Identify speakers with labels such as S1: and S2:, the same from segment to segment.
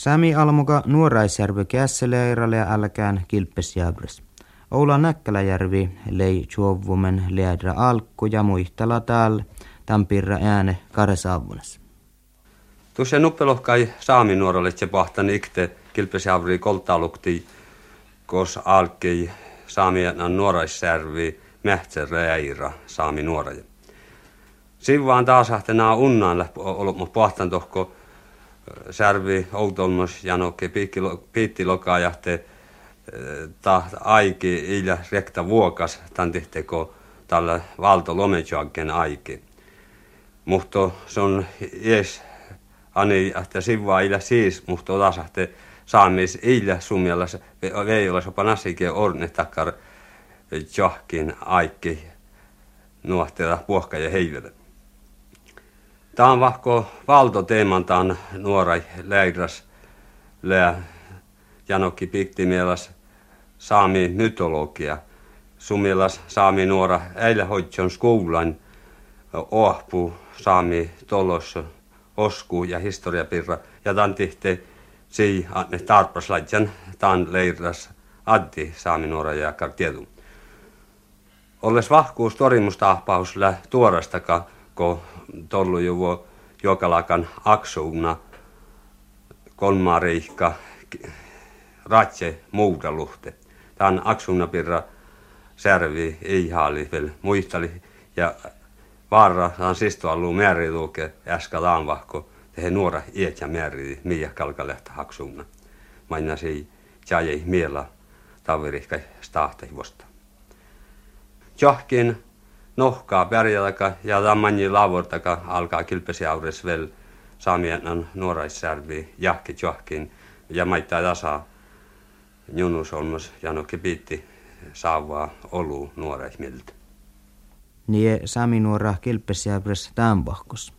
S1: Sami almuka nuoraisjärvi kässeleiralle älkään kilppesjävres. Oula Näkkäläjärvi lei chuovumen liedra alkku ja muistala täällä tampirra ääne karesaavunas.
S2: Tuossa nuppelohkai saami nuorelle se pahtan ikte kilpesjävri koltalukti kos alkei saami nuoraisjärvi mähtsäreira saami nuoraja. Sivaan taas nämä unnaan ollut pohtan tohko särvi outolmos janokke piitti lokajahte ta aiki illä rekta vuokas tantihteko tällä valto lomejoakken aiki. Mutta se on ees ani että sivaa illä siis, mutta otasahte saamis illä sumjalla vei olla sopa nasike orne takkar johkin aiki nuohtela puhka ja heivele. Tämä on vahko tämän nuora läidras lää janokki piktimielas saami mytologia. Sumielas saami nuora äillä hoitson skoulan ohpu saami tolos osku ja historiapirra ja tämän tihte si ne tarpaslaitjan tämän leidras addi saami nuora ja kartietu. Olles vahkuus torimusta ahpaus lä tuorastaka, ko tollu juvo jokalakan aksuuna kolmareikka ratse muudaluhte. Tämän aksuuna pirra särvi ei haali vielä muistali ja vaara on sistoallu luke äskä laanvahko tehe nuora iät ja määri miä kalkalehta haksuuna. Maina sei jäi miela tavirihka stahtahivosta. Johkin nohkaa pärjätäkä ja tammanji lavortaka alkaa kilpesiaures vel saamien nuoraissärvi jahki johkin ja maittaa tasa junus olmos janokke piitti saavaa olu nuoreismiltä.
S1: Nie sami nuora kilpesiaures tämänpahkos.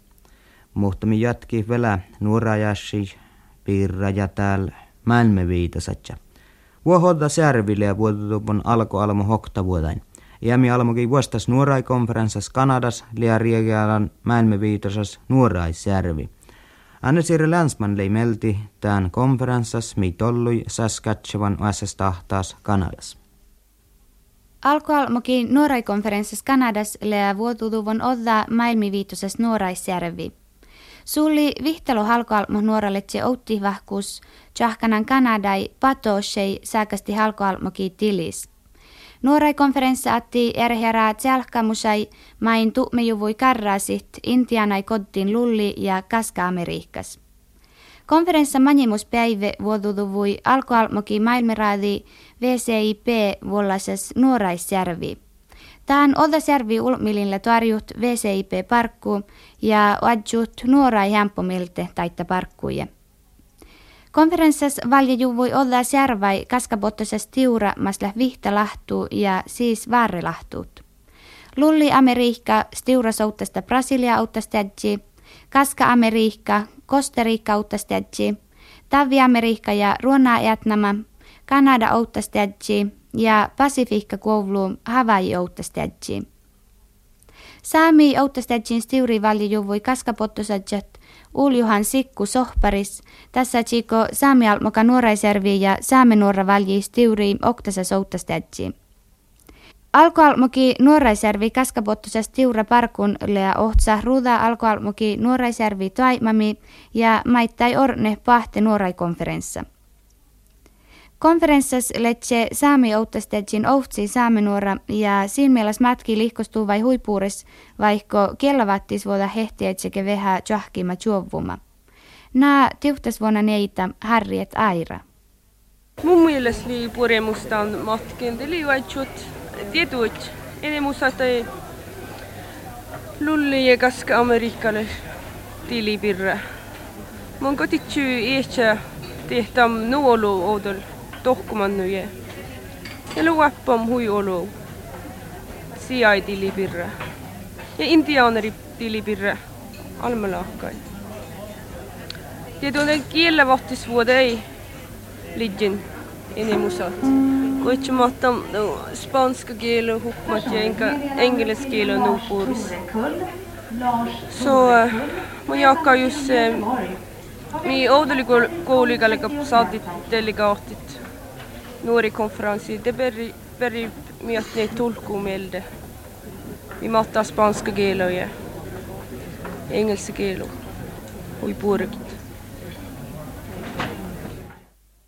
S1: Mutta mi jatki vielä nuorajassi piirra ja täällä mälme viitasatja. Vuohodda särville ja vuotutupon alko almo hokta Jämi almogi vuostas nuorai-konferenssas Kanadas lia viitosas nuoraisjärvi. Anne-Siiri Länsman lei melti tämän konferenssas mi tollui Saskatchewan OSS tahtaas Kanadas.
S3: Alkoalmoki nuorai-konferenssas Kanadas lea vuotutuvon odda viitosas nuoraisjärvi. Sulli vihtelo halkoalmo nuoralle tse outti vahkus, tjahkanan Kanadai patoshei säkästi halkoalmoki tilis. Nuorai konferenssa atti erherää tjalkkamusai main tu'mejuvui karrasit Intianai koddin lulli ja kaska-Amerikkas. Konferenssa päivä vuodutuvui alkoalmoki maailmeraadi VCIP vuollases nuoraisjärvi. Tämän Oldasjärvi ulmilille tarjut VCIP parkku ja adjut nuorai hämpomilte taitta parkkuja. Konferenssas juvui olla järvai kaskabottosas tiura masla vihta lahtuu ja siis lahtuut. Lulli Amerikka stiura souttasta Brasilia auttastadji, kaska Amerikka, Kosteriikka auttastadji, Tavi Amerikka ja Ruona Etnama, Kanada auttastadji ja Pasifikka koulu Hawaii auttastadji. Saami auttastadjin stiuri juvui kaskabottosajat Uljuhan sikku sohparis, tässä chiko saamialmoka nuoraiservi ja nuora valjis tiuri oktasa souttastätsi. Alkoalmoki nuoraiservi kaskapottusas tiura parkun lea ohtsa ruuda alkoalmoki nuoraiservi taimami ja maittai orne pahte nuoraikonferenssa. Konferenssas letse saami outtastetsin ohtsi saamenuora ja siinä mielessä matki lihkostuu vai huipuures, vaikka kellavattis vuoda hehtiä sekä vehä johkima juovuma. Nää tiuhtas vuonna neitä harriet aira.
S4: Mun mielestä li puremusta on matkin, eli vaitsut tietut enemusta tai lulli ja kaska amerikkalainen tilipirra. Mun kotitsyy ehkä tehtäm nuolu oudolla tohkumannuye ja luuapom huiolu siai tilipirre ja indiaaneri tilipirre almalaakkai. Ja tuonne kielle vahtis vuode ei lidjin inimusat. Kuitsi matta spanska kielu hukmat ja enkä engelsk kielu nuupuuris. Så äh, ma ei hakka just see, meie oodelikoolikale ka saadid delegaatid noori konverentsi berri, berri miettii tulku meiltä. Imattaa spanska kielo ja engelska och i purkit.